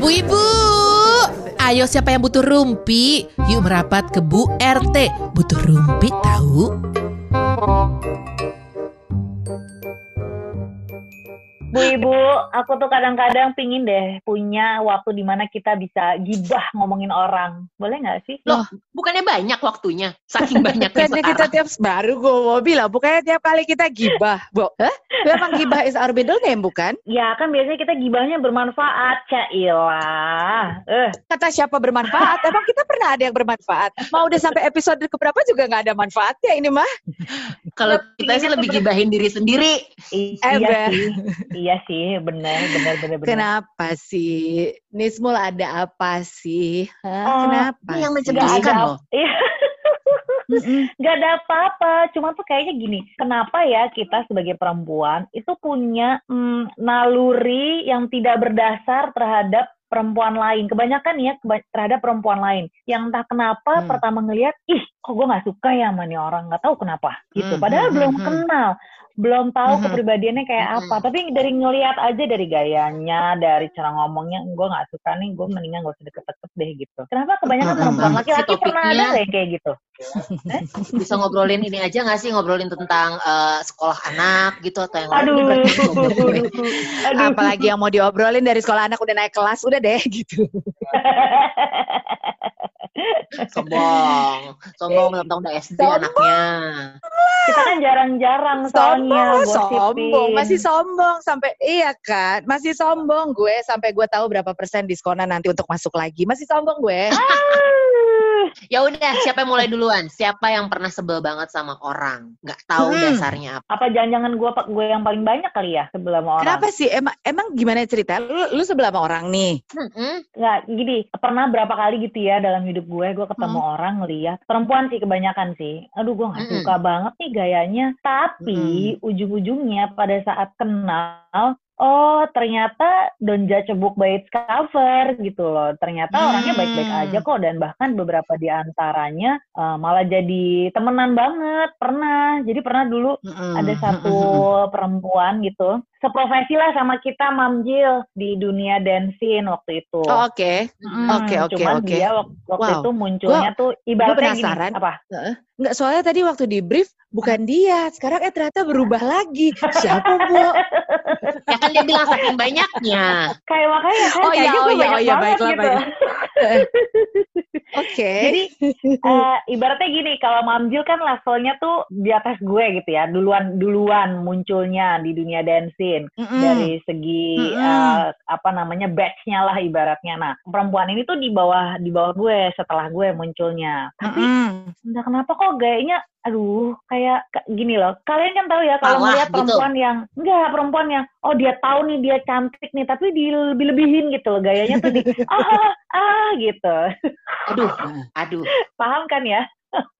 Bu Ibu, ayo siapa yang butuh rumpi? Yuk merapat ke Bu RT. Butuh rumpi tahu? Bu Ibu, aku tuh kadang-kadang pingin deh punya waktu di mana kita bisa gibah ngomongin orang. Boleh nggak sih? Loh, bukannya banyak waktunya? Saking banyaknya Bukannya kita sekarang. tiap baru gue mau bilang, bukannya tiap kali kita gibah, Bu. Hah? Memang gibah is our middle name, bukan? Ya kan biasanya kita gibahnya bermanfaat, Cailah. Eh, Kata siapa bermanfaat? Emang kita pernah ada yang bermanfaat? Mau udah sampai episode keberapa juga nggak ada manfaatnya ini mah. Kalau kita sih lebih gibahin diri sendiri. i- iya sih. Iya sih, benar, benar, benar, benar. Kenapa sih? Nismul ada apa sih? Hah? Oh, Kenapa? ini yang ada, loh. Iya. Gak ada apa-apa, cuma tuh kayaknya gini, kenapa ya kita sebagai perempuan itu punya mm, naluri yang tidak berdasar terhadap perempuan lain. Kebanyakan ya terhadap perempuan lain. Yang entah kenapa Hmm. pertama ngelihat, ih kok gue gak suka ya sama nih orang, gak tahu kenapa gitu. Hmm, Padahal hmm, belum hmm, kenal, belum tahu Hmm. kepribadiannya kayak Hmm. apa. Tapi dari ngelihat aja dari gayanya, dari cara ngomongnya, gue gak suka nih, gue mendingan gak usah deket-deket deh gitu. Kenapa kebanyakan Hmm, perempuan laki-laki Si pernah ada nggak yang kayak gitu? Bisa ngobrolin ini aja nggak sih? Ngobrolin tentang eh, sekolah anak gitu atau yang lain? Aduh. Ngobrolin. Aduh. Apalagi yang mau diobrolin dari sekolah anak udah naik kelas, udah deh gitu. Sombong. Sombong mentang udah SD Sombong. anaknya. Kita kan jarang-jarang soalnya Sombong, sombong, masih sombong sampai iya kan, masih sombong gue sampai gue tahu berapa persen diskonan nanti untuk masuk lagi, masih sombong gue. Ya udah, siapa yang mulai duluan? Siapa yang pernah sebel banget sama orang? Nggak tahu Hmm. dasarnya apa. Apa jangan-jangan gue gue yang paling banyak kali ya sebelum orang? Kenapa sih? Emang emang gimana cerita? Lu, lu sebelah sama orang nih. Mm-mm. Nggak, gini, pernah berapa kali gitu ya dalam hidup gue, gue ketemu orang ngeliat perempuan sih kebanyakan sih. Aduh, gue nggak Mm-mm. suka banget nih gayanya. Tapi ujung-ujungnya pada saat kenal, oh ternyata don't judge a book by its cover gitu loh. Ternyata Hmm. orangnya baik-baik aja kok dan bahkan beberapa di antaranya eh, malah jadi temenan banget. Pernah. Jadi pernah dulu Mm-mm. ada satu perempuan gitu seprofesi lah sama kita Mamjil di dunia dancing waktu itu. Oh, Oke, Hmm, oke, oke, cuman oke. dia wak- waktu Wow. itu munculnya tuh ibaratnya gini apa? Nggak soalnya tadi waktu di brief bukan dia, sekarang eh ternyata berubah lagi. Siapa bu? Ya kan dia bilang saking banyaknya. Kayak makanya kan Oh kayak iya, oh iya, banyak oh iya, banget baiklah, gitu. baiklah. Oke. Jadi eh, ibaratnya gini, kalau Mamjil kan levelnya tuh di atas gue gitu ya, duluan duluan munculnya di dunia dancing. Mm-mm. dari segi Mm-mm. eh, apa namanya batch-nya lah ibaratnya. Nah, perempuan ini tuh di bawah di bawah gue setelah gue munculnya. Tapi Mm-mm. entah kenapa kok gayanya aduh kayak ka- gini loh. Kalian kan tahu ya kalau melihat gitu. perempuan yang enggak perempuan yang oh dia tahu nih dia cantik nih tapi dilebih-lebihin gitu loh gayanya tuh di ah ah gitu. Aduh, aduh. Paham kan ya?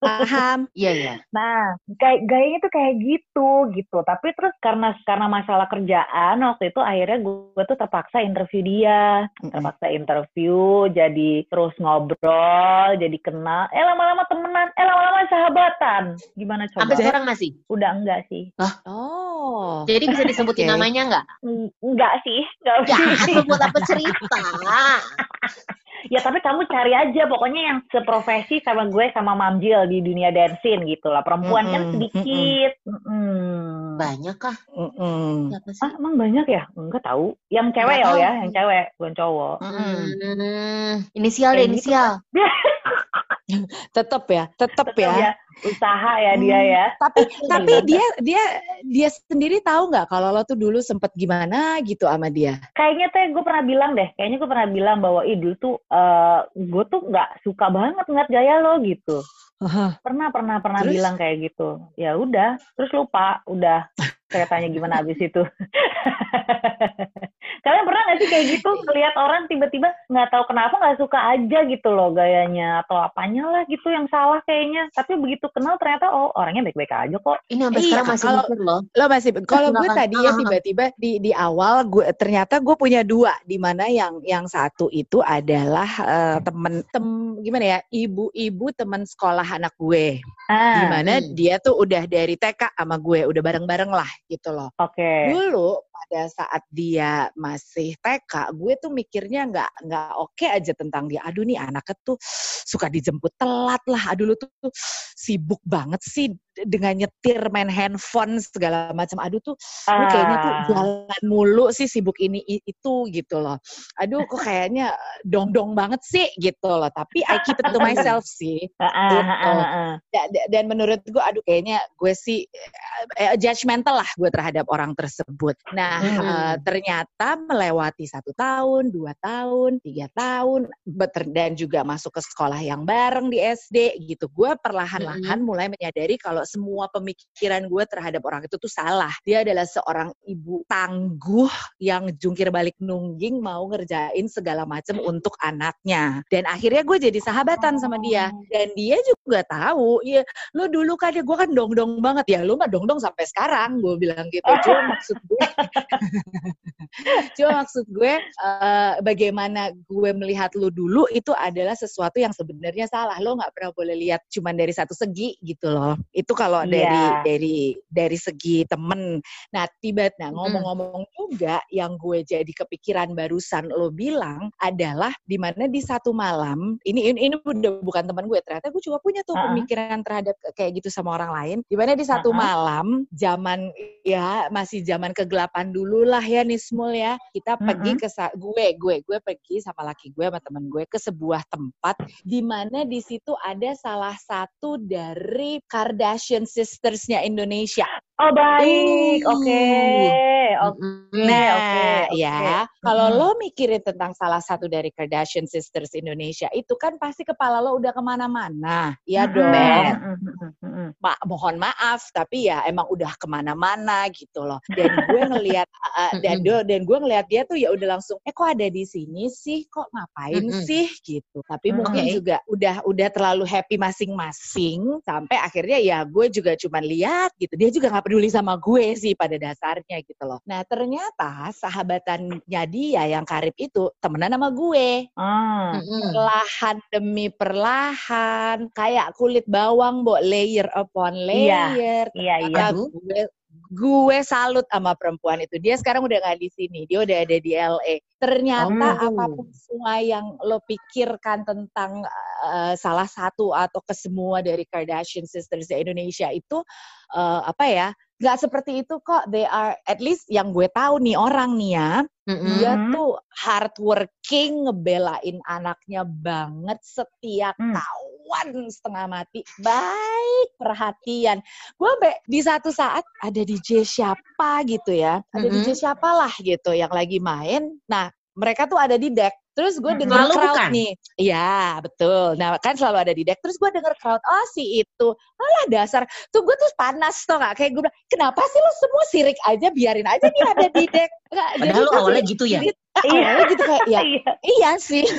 Paham. Iya, iya. Nah, kayak gayanya tuh kayak gitu gitu. Tapi terus karena karena masalah kerjaan waktu itu akhirnya gue, tuh terpaksa interview dia, terpaksa interview, jadi terus ngobrol, jadi kenal. Eh lama-lama temenan, eh lama-lama sahabatan. Gimana coba? Sampai sekarang masih. Udah enggak sih? Oh. Jadi bisa disebutin Oke. namanya nggak? Eng- Enggak sih, enggak Ya, buat apa cerita? Ya tapi kamu cari aja pokoknya yang seprofesi sama gue sama Mamjil di dunia dancing gitu lah. Perempuan kan Mm-mm, sedikit. Mm-mm. Banyak kah? Siapa sih? Ah, emang banyak ya? Enggak tahu. Yang cewek ya, tahu. ya, yang cewek, bukan cowok. Hmm, inisial deh, gitu, inisial. Tetep ya, tetep ya. Ya, usaha ya dia Hmm. ya. Tapi tapi dia dia dia sendiri tahu nggak kalau lo tuh dulu sempet gimana gitu sama dia? Kayaknya tuh gue pernah bilang deh, kayaknya gue pernah bilang bahwa ih dulu tuh eh gue tuh nggak suka banget ngeliat gaya lo gitu. Pernah pernah pernah Terus? bilang kayak gitu. Ya udah, terus lupa, udah. Saya tanya gimana abis itu. Kalian pernah gak sih kayak gitu ngeliat orang tiba-tiba nggak tahu kenapa nggak suka aja gitu loh gayanya atau apanya lah gitu yang salah kayaknya. Tapi begitu kenal ternyata oh orangnya baik-baik aja kok. Ini sampai Iya, sekarang masih kalau- mikir loh. Lo masih kalau gue tadi ya tiba-tiba di di awal gue ternyata gue punya dua di mana yang yang satu itu adalah eh, temen tem gimana ya ibu-ibu teman sekolah anak gue Ah, di mana hmm. dia tuh udah dari TK sama gue udah bareng-bareng lah gitu loh. oke. Dulu pada saat dia masih TK, gue tuh mikirnya nggak nggak oke aja tentang dia. Aduh nih anaknya tuh suka dijemput telat lah. Aduh lu tuh sibuk banget sih dengan nyetir main handphone segala macam. Aduh tuh lu kayaknya tuh Ah. jalan mulu sih sibuk ini itu gitu loh. Aduh kok kayaknya dong-dong banget sih gitu loh. Tapi I keep it to myself sih. Ah, ah, Gitu. ah, ah, ah. Da- da- dan menurut gue aduh kayaknya gue sih eh, judgmental lah gue terhadap orang tersebut nah Hmm. eh, ternyata melewati satu tahun dua tahun tiga tahun dan juga masuk ke sekolah yang bareng di SD gitu gue perlahan-lahan mulai menyadari kalau semua pemikiran gue terhadap orang itu tuh salah. Dia adalah seorang ibu tangguh yang jungkir balik nungging mau ngerjain segala macam untuk anaknya. Dan akhirnya gue jadi sahabatan sama dia. Dan dia juga tahu ya lo dulu kan gue kan dong dong banget. Ya lo mah dong dong sampai sekarang gue bilang gitu. Cuma maksud gue cuma maksud gue eh, bagaimana gue melihat lo dulu itu adalah sesuatu yang sebenarnya salah. Lo nggak pernah boleh lihat cuman dari satu segi gitu loh. Itu kalau Iya. dari dari dari segi temen nah tiba nah ngomong-ngomong juga yang gue jadi kepikiran barusan lo bilang adalah di mana di satu malam ini ini, ini udah bukan teman gue ternyata gue juga punya tuh Uh-uh. pemikiran terhadap kayak gitu sama orang lain di mana di satu Uh-uh. malam zaman ya masih zaman kegelapan dulu lah ya Nismul ya kita pergi ke gue gue gue pergi sama laki gue sama temen gue ke sebuah tempat di mana di situ ada salah satu dari Kardashian sistersnya Indonesia. Oh baik, oke, oke. Nah, oke, oke. ya, kalau lo mikirin tentang salah satu dari Kardashian Sisters Indonesia, itu kan pasti kepala lo udah ke mana-mana, ya dong. mm-mm, mm-mm, mm-mm. Ma- mohon maaf, tapi ya emang udah ke mana-mana gitu loh. Dan gue ngelihat, uh, dan Mm-mm. dan gue ngelihat dia tuh ya udah langsung, eh kok ada di sini sih, kok ngapain Mm-mm. sih gitu. Tapi Mm, mungkin juga udah udah terlalu happy masing-masing, sampai akhirnya ya gue juga cuman lihat gitu. Dia juga nggak peduli sama gue sih pada dasarnya gitu loh. Nah ternyata sahabatannya dia yang karib itu temenan sama gue Ah, Mm-mm. perlahan demi perlahan kayak kulit bawang bo layer upon Iya, layer iya iya. Gue gue salut sama perempuan itu dia sekarang udah nggak di sini dia udah ada di LA ternyata Oh. apa pun semua yang lo pikirkan tentang eh, salah satu atau kesemua dari Kardashian sisters di Indonesia itu eh, apa ya nggak seperti itu kok they are at least yang gue tahu nih orang nih ya Mm-mm. dia tuh hardworking ngebelain anaknya banget setia Hmm. kawan setengah mati baik perhatian gue sampai di satu saat ada DJ siapa gitu ya ada Mhm. DJ siapa lah gitu yang lagi main nah mereka tuh ada di deck Terus gue Mm-mm. denger Lalu crowd bukan? nih. Iya, betul. Nah, kan selalu ada di deck. Terus gue denger crowd, oh si itu. Alah dasar. Tuh gue tuh panas tuh gak? Kayak gue bilang, kenapa sih lo semua sirik aja, biarin aja nih ada di deck. Padahal gue awalnya gitu ya. jadi- awalnya gitu kayak, ya Iya. iya sih.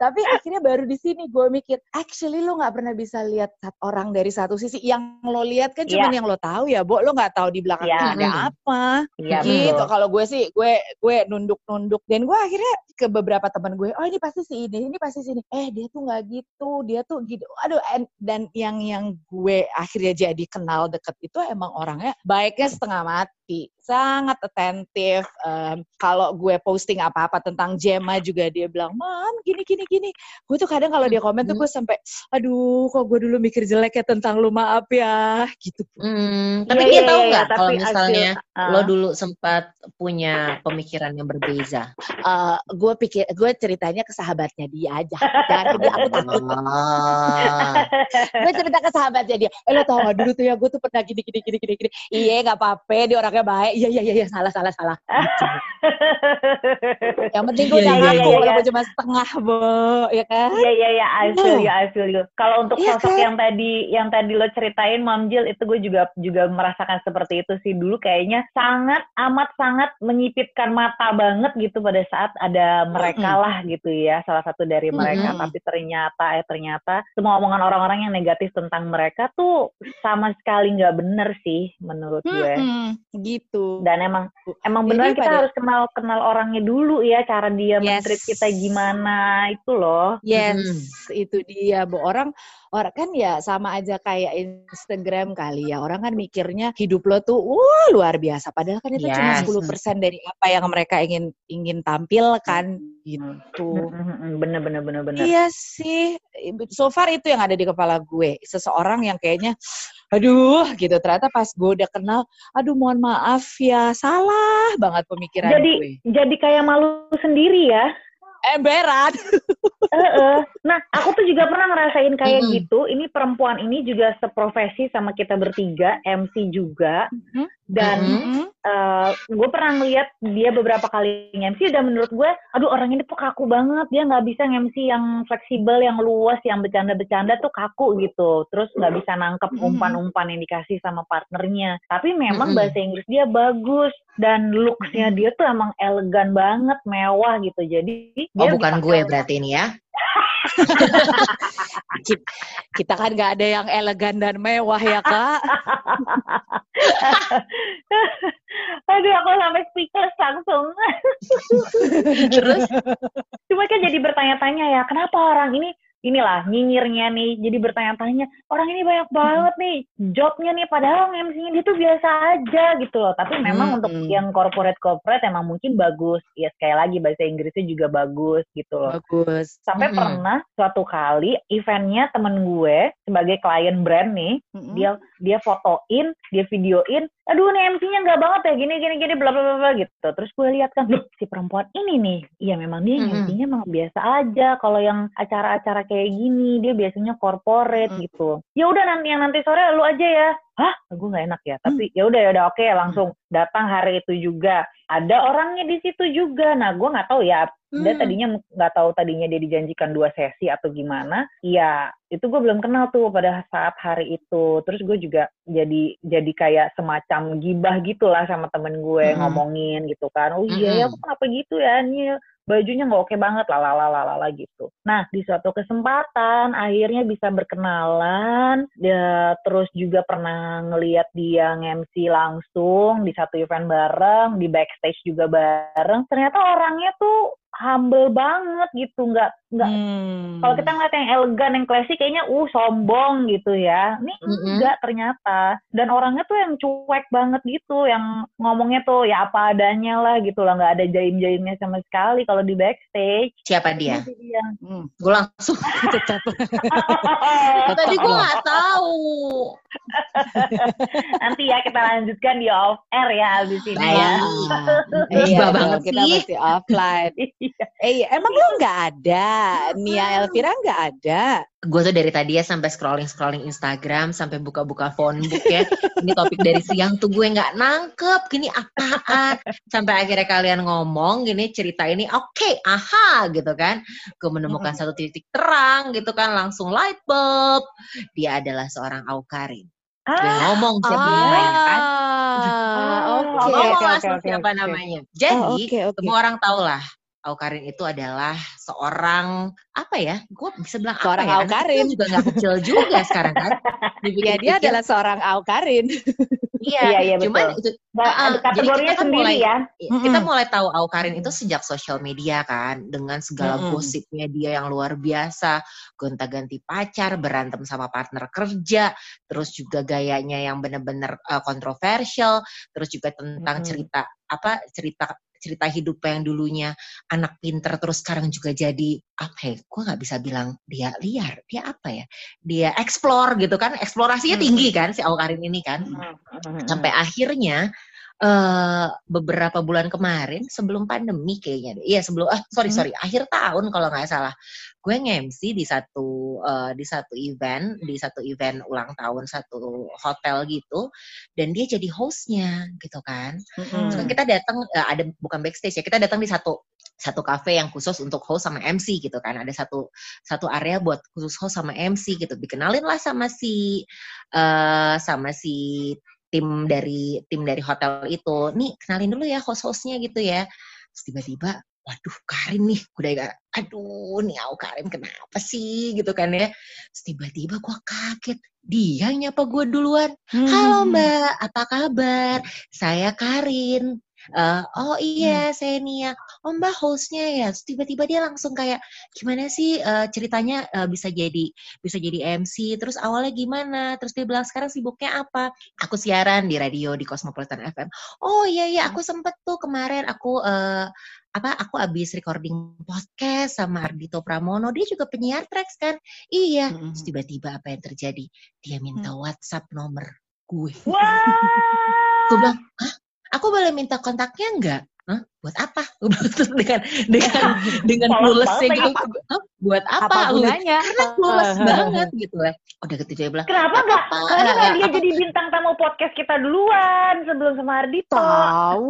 Tapi akhirnya baru di sini gue mikir, actually lo nggak pernah bisa lihat orang dari satu sisi. Yang lo lihat kan cuma Iya. yang lo tahu ya, Bo. Lo nggak tahu di belakangnya Iya. ada Mm-mm. apa Iya gitu betul. kalau gue sih gue gue nunduk nunduk dan gue akhirnya ke beberapa teman gue oh ini pasti si ini ini pasti si ini eh dia tuh nggak gitu dia tuh gitu aduh and- dan yang yang gue akhirnya jadi kenal deket itu emang orangnya baiknya setengah mati sangat atentif Em, kalau gue posting apa-apa tentang Gemma juga dia bilang mam gini gini gini. Gue tuh kadang kalau dia komen tuh gue sampai aduh kok gue dulu mikir jelek ya tentang lu maaf ya. Gitu Hmm, tapi Iya, dia iya, tahu iya, nggak tapi kalau misalnya ah. lo dulu sempat punya pemikiran yang berbeza? eh gue pikir gue ceritanya ke sahabatnya dia aja. Dan dia aku takut. Ah. gue cerita ke sahabatnya dia eh lo tau gak dulu tuh ya gue tuh pernah gini gini gini gini gini. Iya nggak apa-apa dia orangnya baik iya iya iya iya, salah salah salah. Gitu. yang penting gue Iya, udah iya, ngaku iya, walaupun iya. cuma setengah bo. Ya kan? Iya iya iya, I feel you, I feel you. Kalau untuk Iya, sosok kan? yang tadi yang tadi lo ceritain Mam Jill itu gue juga juga merasakan seperti itu sih. Dulu kayaknya sangat amat sangat menyipitkan mata banget gitu pada saat ada mereka lah gitu ya. Salah satu dari mereka. Tapi ternyata eh ternyata semua omongan orang-orang yang negatif tentang mereka tuh sama sekali nggak bener sih menurut gue. Mm-mm, Dan emang emang beneran kita pada- harus kenal kenal orangnya dulu ya, cara dia Yes. mentreat kita gimana itu loh. Yes, Mm-mm. itu dia. Bu orang orang kan ya sama aja kayak Instagram kali ya. Orang kan mikirnya hidup lo tuh wah luar biasa. Padahal kan itu cuma Yes. 10% dari apa yang mereka ingin ingin tampilkan gitu. Bener bener bener bener. Iya sih. So far itu yang ada di kepala gue. Seseorang yang kayaknya aduh gitu. Ternyata pas gue udah kenal, aduh mohon maaf ya, salah banget pemikiran Jadi gue. jadi kayak malu sendiri ya. Emberan. Heeh. Nah, aku tuh juga pernah ngerasain kayak Mm-mm. gitu. Ini perempuan ini juga seprofesi sama kita bertiga, MC juga. Mhm. Dan Mhm. eh, gue pernah ngeliat dia beberapa kali MC dan menurut gue, aduh orang ini tuh kaku banget. Dia nggak bisa MC yang fleksibel, yang luas, yang bercanda-bercanda tuh kaku gitu. Terus nggak bisa nangkep Mhm. umpan-umpan yang dikasih sama partnernya. Tapi memang bahasa Inggris dia bagus dan looks-nya dia tuh emang elegan banget, mewah gitu. Jadi Oh dia bukan gue berarti ini ya. Kita kan nggak ada yang elegan dan mewah ya kak. Aduh, aku sampai speechless langsung. Terus Cuma kan jadi bertanya-tanya ya, kenapa orang ini inilah nyinyirnya nih, jadi bertanya-tanya, orang ini banyak banget nih jobnya nih, padahal MC-nya dia tuh biasa aja gitu loh. Tapi memang Hmm, untuk hmm. yang corporate-corporate emang mungkin bagus. Ya sekali lagi bahasa Inggrisnya juga bagus gitu loh. Bagus. Sampai Mm-mm. pernah suatu kali eventnya temen gue sebagai klien brand nih, Mm-mm. dia dia fotoin, dia videoin, aduh nih MC-nya nggak banget ya gini gini gini bla bla bla gitu. Terus gue lihat kan, loh si perempuan ini nih, iya memang dia Mm-mm. MC-nya emang biasa aja. Kalau yang acara-acara kayak gini, dia biasanya corporate Mm. gitu. Ya udah nanti yang nanti sore lu aja ya. Hah, gue nggak enak ya. Tapi ya udah ya udah oke langsung datang hari itu juga. Ada orangnya di situ juga. Nah gue nggak tahu ya dia Hmm. tadinya nggak tahu tadinya dia dijanjikan dua sesi atau gimana. Iya, itu gue belum kenal tuh pada saat hari itu. Terus gue juga jadi jadi kayak semacam gibah gitulah sama temen gue Mm-mm. ngomongin gitu kan. Oh iya ya, Mm-mm. aku kenapa gitu ya? Ini bajunya nggak oke banget, lalalalalala gitu. Nah, di suatu kesempatan akhirnya bisa berkenalan, dia terus juga pernah ngeliat dia nge-MC langsung di satu event bareng, di backstage juga bareng. Ternyata orangnya tuh humble banget gitu, nggak nggak Hmm. kalau kita ngeliat yang elegan, yang klasik, kayaknya uh sombong gitu ya. Ini Mm-mm. enggak ternyata. Dan orangnya tuh yang cuek banget gitu, yang ngomongnya tuh ya apa adanya lah gitu lah, nggak ada jaim-jaimnya sama sekali kalau di backstage. siapa dia? Dia. Hmm. Gue langsung. Tetap. Tadi gue nggak tahu. Nanti ya kita lanjutkan di off air ya abis ini ya. Iya, dong, banget kita sih. mesti offline. Iya. Eh, emang lo nggak ada? Nia Elvira nggak ada? Gue tuh dari tadi ya sampai scrolling scrolling Instagram sampai buka-buka phone book ya. Ini topik dari siang tuh gue nggak nangkep. Gini apaan? Sampai akhirnya kalian ngomong gini cerita ini oke, aha gitu kan. Gue menemukan satu titik terang gitu kan langsung light bulb. Dia adalah seorang Aukarin. Ah, ngomong siapa namanya kan. Ah, oke. Oke, ngomong langsung oke, siapa oke. namanya. Oh, Jadi Oke, oke. semua orang tahu lah. Aukarin itu adalah seorang apa ya? Gue bisa bilang Seorang apa ya? Aukarin. Juga nggak kecil juga sekarang kan. Ya, dia adalah seorang Aukarin. Iya, Iya, iya, cuman betul. itu Ah, ada jadi kategorinya kita sendiri mulai- ya. kita mulai tahu Aukarin itu sejak sosial media kan, dengan segala Mm-mm. gosipnya dia yang luar biasa, gonta-ganti pacar, berantem sama partner kerja, terus juga gayanya yang benar-benar uh, kontroversial, terus juga tentang Mm-mm. cerita apa cerita cerita hidup yang dulunya anak pinter terus sekarang juga jadi apa ya gue nggak bisa bilang dia liar dia apa ya? Dia explore gitu kan. Eksplorasinya Hmm. tinggi kan si Aukarin ini kan. Sampai akhirnya eh beberapa bulan kemarin sebelum pandemi kayaknya deh. Iya sebelum ah sorry Hmm. sorry akhir tahun kalau nggak salah gue nge-MC di satu eh, di satu event di satu event ulang tahun satu hotel gitu dan dia jadi hostnya gitu kan. Mm-mm. Terus kita datang eh, ada bukan backstage ya kita datang di satu satu cafe yang khusus untuk host sama MC gitu kan ada satu satu area buat khusus host sama MC gitu dikenalin lah sama si eh sama si tim dari tim dari hotel itu nih kenalin dulu ya host-hostnya gitu ya. Terus tiba-tiba waduh Karin nih. Udah gak aduh nih aku Karin kenapa sih? Gitu kan ya. Terus tiba-tiba gue kaget dia nyapa gue duluan? Halo Hmm. mbak apa kabar? Saya Karin Eh, oh iya saya Nia. Oh mbak hostnya ya. Tiba-tiba dia langsung kayak gimana sih eh, ceritanya eh, bisa jadi bisa jadi MC terus awalnya gimana? Terus dia bilang sekarang sibuknya apa? Aku siaran di radio di Cosmopolitan FM oh iya iya aku sempet tuh kemarin aku eh, apa aku abis recording podcast sama Ardito Pramono. Dia juga penyiar tracks kan? Iya. Mm-mm. terus tiba-tiba apa yang terjadi? Dia minta WhatsApp nomor gue. Wow. gue bilang hah aku boleh minta kontaknya enggak Hah? buat apa dengan dengan dengan banget gitu. "Hah? buat apa, Apa gunanya? karena pules banget gitu lah udah gitu dia bilang Kenapa nggak? apa, Kenapa nggak nggak dia apa. jadi bintang tamu podcast kita duluan sebelum sama Ardito? Tahu.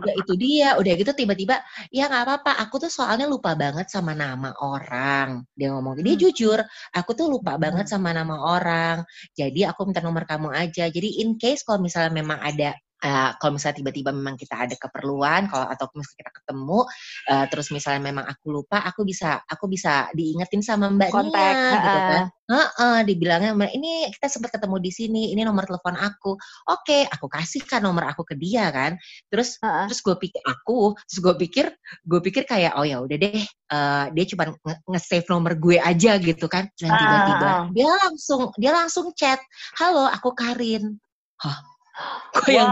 udah itu dia udah gitu tiba-tiba ya nggak apa-apa aku tuh soalnya lupa banget sama nama orang dia ngomong dia Hmm. jujur aku tuh lupa Hmm. banget sama nama orang jadi aku minta nomor kamu aja jadi in case kalau misalnya memang ada eh, kalau misalnya tiba-tiba memang kita ada keperluan kalau atau misalnya kita ketemu eh, terus misalnya memang aku lupa aku bisa aku bisa diingetin sama mbak Kontak. Nia gitu kan Heeh, dibilangnya "Mbak, ini kita sempat ketemu di sini ini nomor telepon aku oke aku kasihkan nomor aku ke dia kan terus Heeh. terus gue pikir aku terus gue pikir gue pikir kayak oh ya udah deh eh, dia cuma nge- nge-save nomor gue aja gitu kan dan tiba-tiba ah. dia langsung dia langsung chat halo aku Karin hah gue yang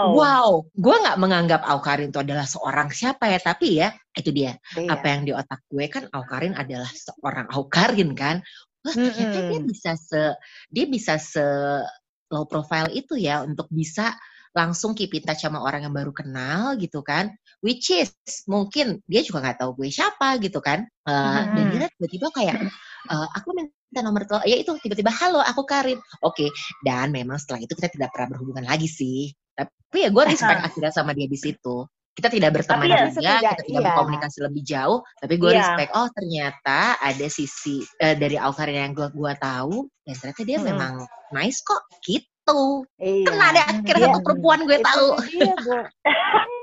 Wow. wow gue nggak menganggap Aukarin itu adalah seorang siapa ya tapi ya itu dia Iya. apa yang di otak gue kan Aukarin adalah seorang Aukarin kan wah ternyata dia Mm-mm. bisa se dia bisa se low profile itu ya untuk bisa langsung keep in touch sama orang yang baru kenal gitu kan which is mungkin dia juga nggak tahu gue siapa gitu kan Eh, dan Mm-mm. dia tiba-tiba kayak eh, aku minta nomor telepon ya itu tiba-tiba halo aku Karin oke dan memang setelah itu kita tidak pernah berhubungan lagi sih tapi ya gue respect akhirnya sama dia di situ kita tidak berteman Tapi ya, juga, kita tidak iya. berkomunikasi lebih jauh, tapi gue Iya. respect. Oh ternyata ada sisi eh, dari Aukarin yang gue gua tahu, dan ternyata dia Mm-mm. memang nice kok, gitu. Iya. Kena deh akhirnya Iya. satu perempuan gue Itu tahu. dia.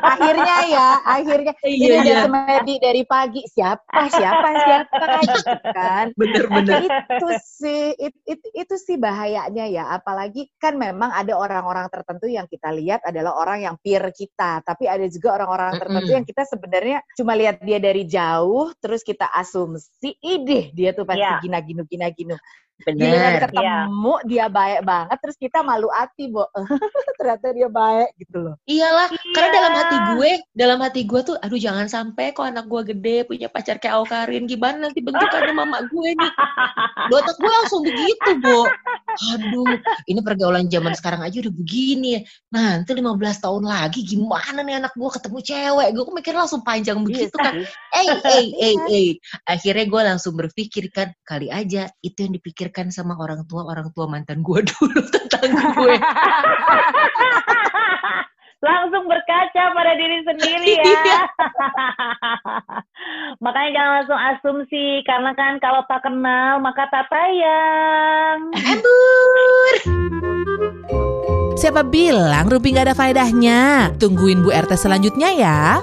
akhirnya ya, akhirnya ini Iya, udah iya. semedi dari pagi. Siapa, siapa, siapa gitu kan. Bener-bener. itu sih it, it- itu sih bahayanya ya apalagi kan memang ada orang-orang tertentu yang kita lihat adalah orang yang peer kita tapi ada juga orang-orang tertentu Mm-mm. yang kita sebenarnya cuma lihat dia dari jauh terus kita asumsi ide dia tuh pasti Iya. gina ginu gina ginu Giliran Bener. ketemu dia baik banget terus kita malu hati bo ternyata dia baik gitu loh Iyalah, karena Iya. dalam hati gue, dalam hati gue tuh, aduh jangan sampai kok anak gue gede punya pacar kayak Aukarin, gimana nanti bentukannya mama gue nih. Otak gue langsung begitu, Bu. Aduh, ini pergaulan zaman sekarang aja udah begini. Nanti 15 tahun lagi gimana nih anak gue ketemu cewek? Gue mikir langsung panjang begitu kan. Eh, eh, eh, eh. Akhirnya gue langsung berpikir kan, kali aja itu yang dipikirkan sama orang tua orang tua mantan gue dulu tentang gue. langsung berkaca pada diri sendiri Iya. ya. Makanya jangan langsung asumsi karena kan kalau tak kenal maka tak tayang. Embur. Siapa bilang Rumpi nggak ada faedahnya? Tungguin Bu RT selanjutnya ya.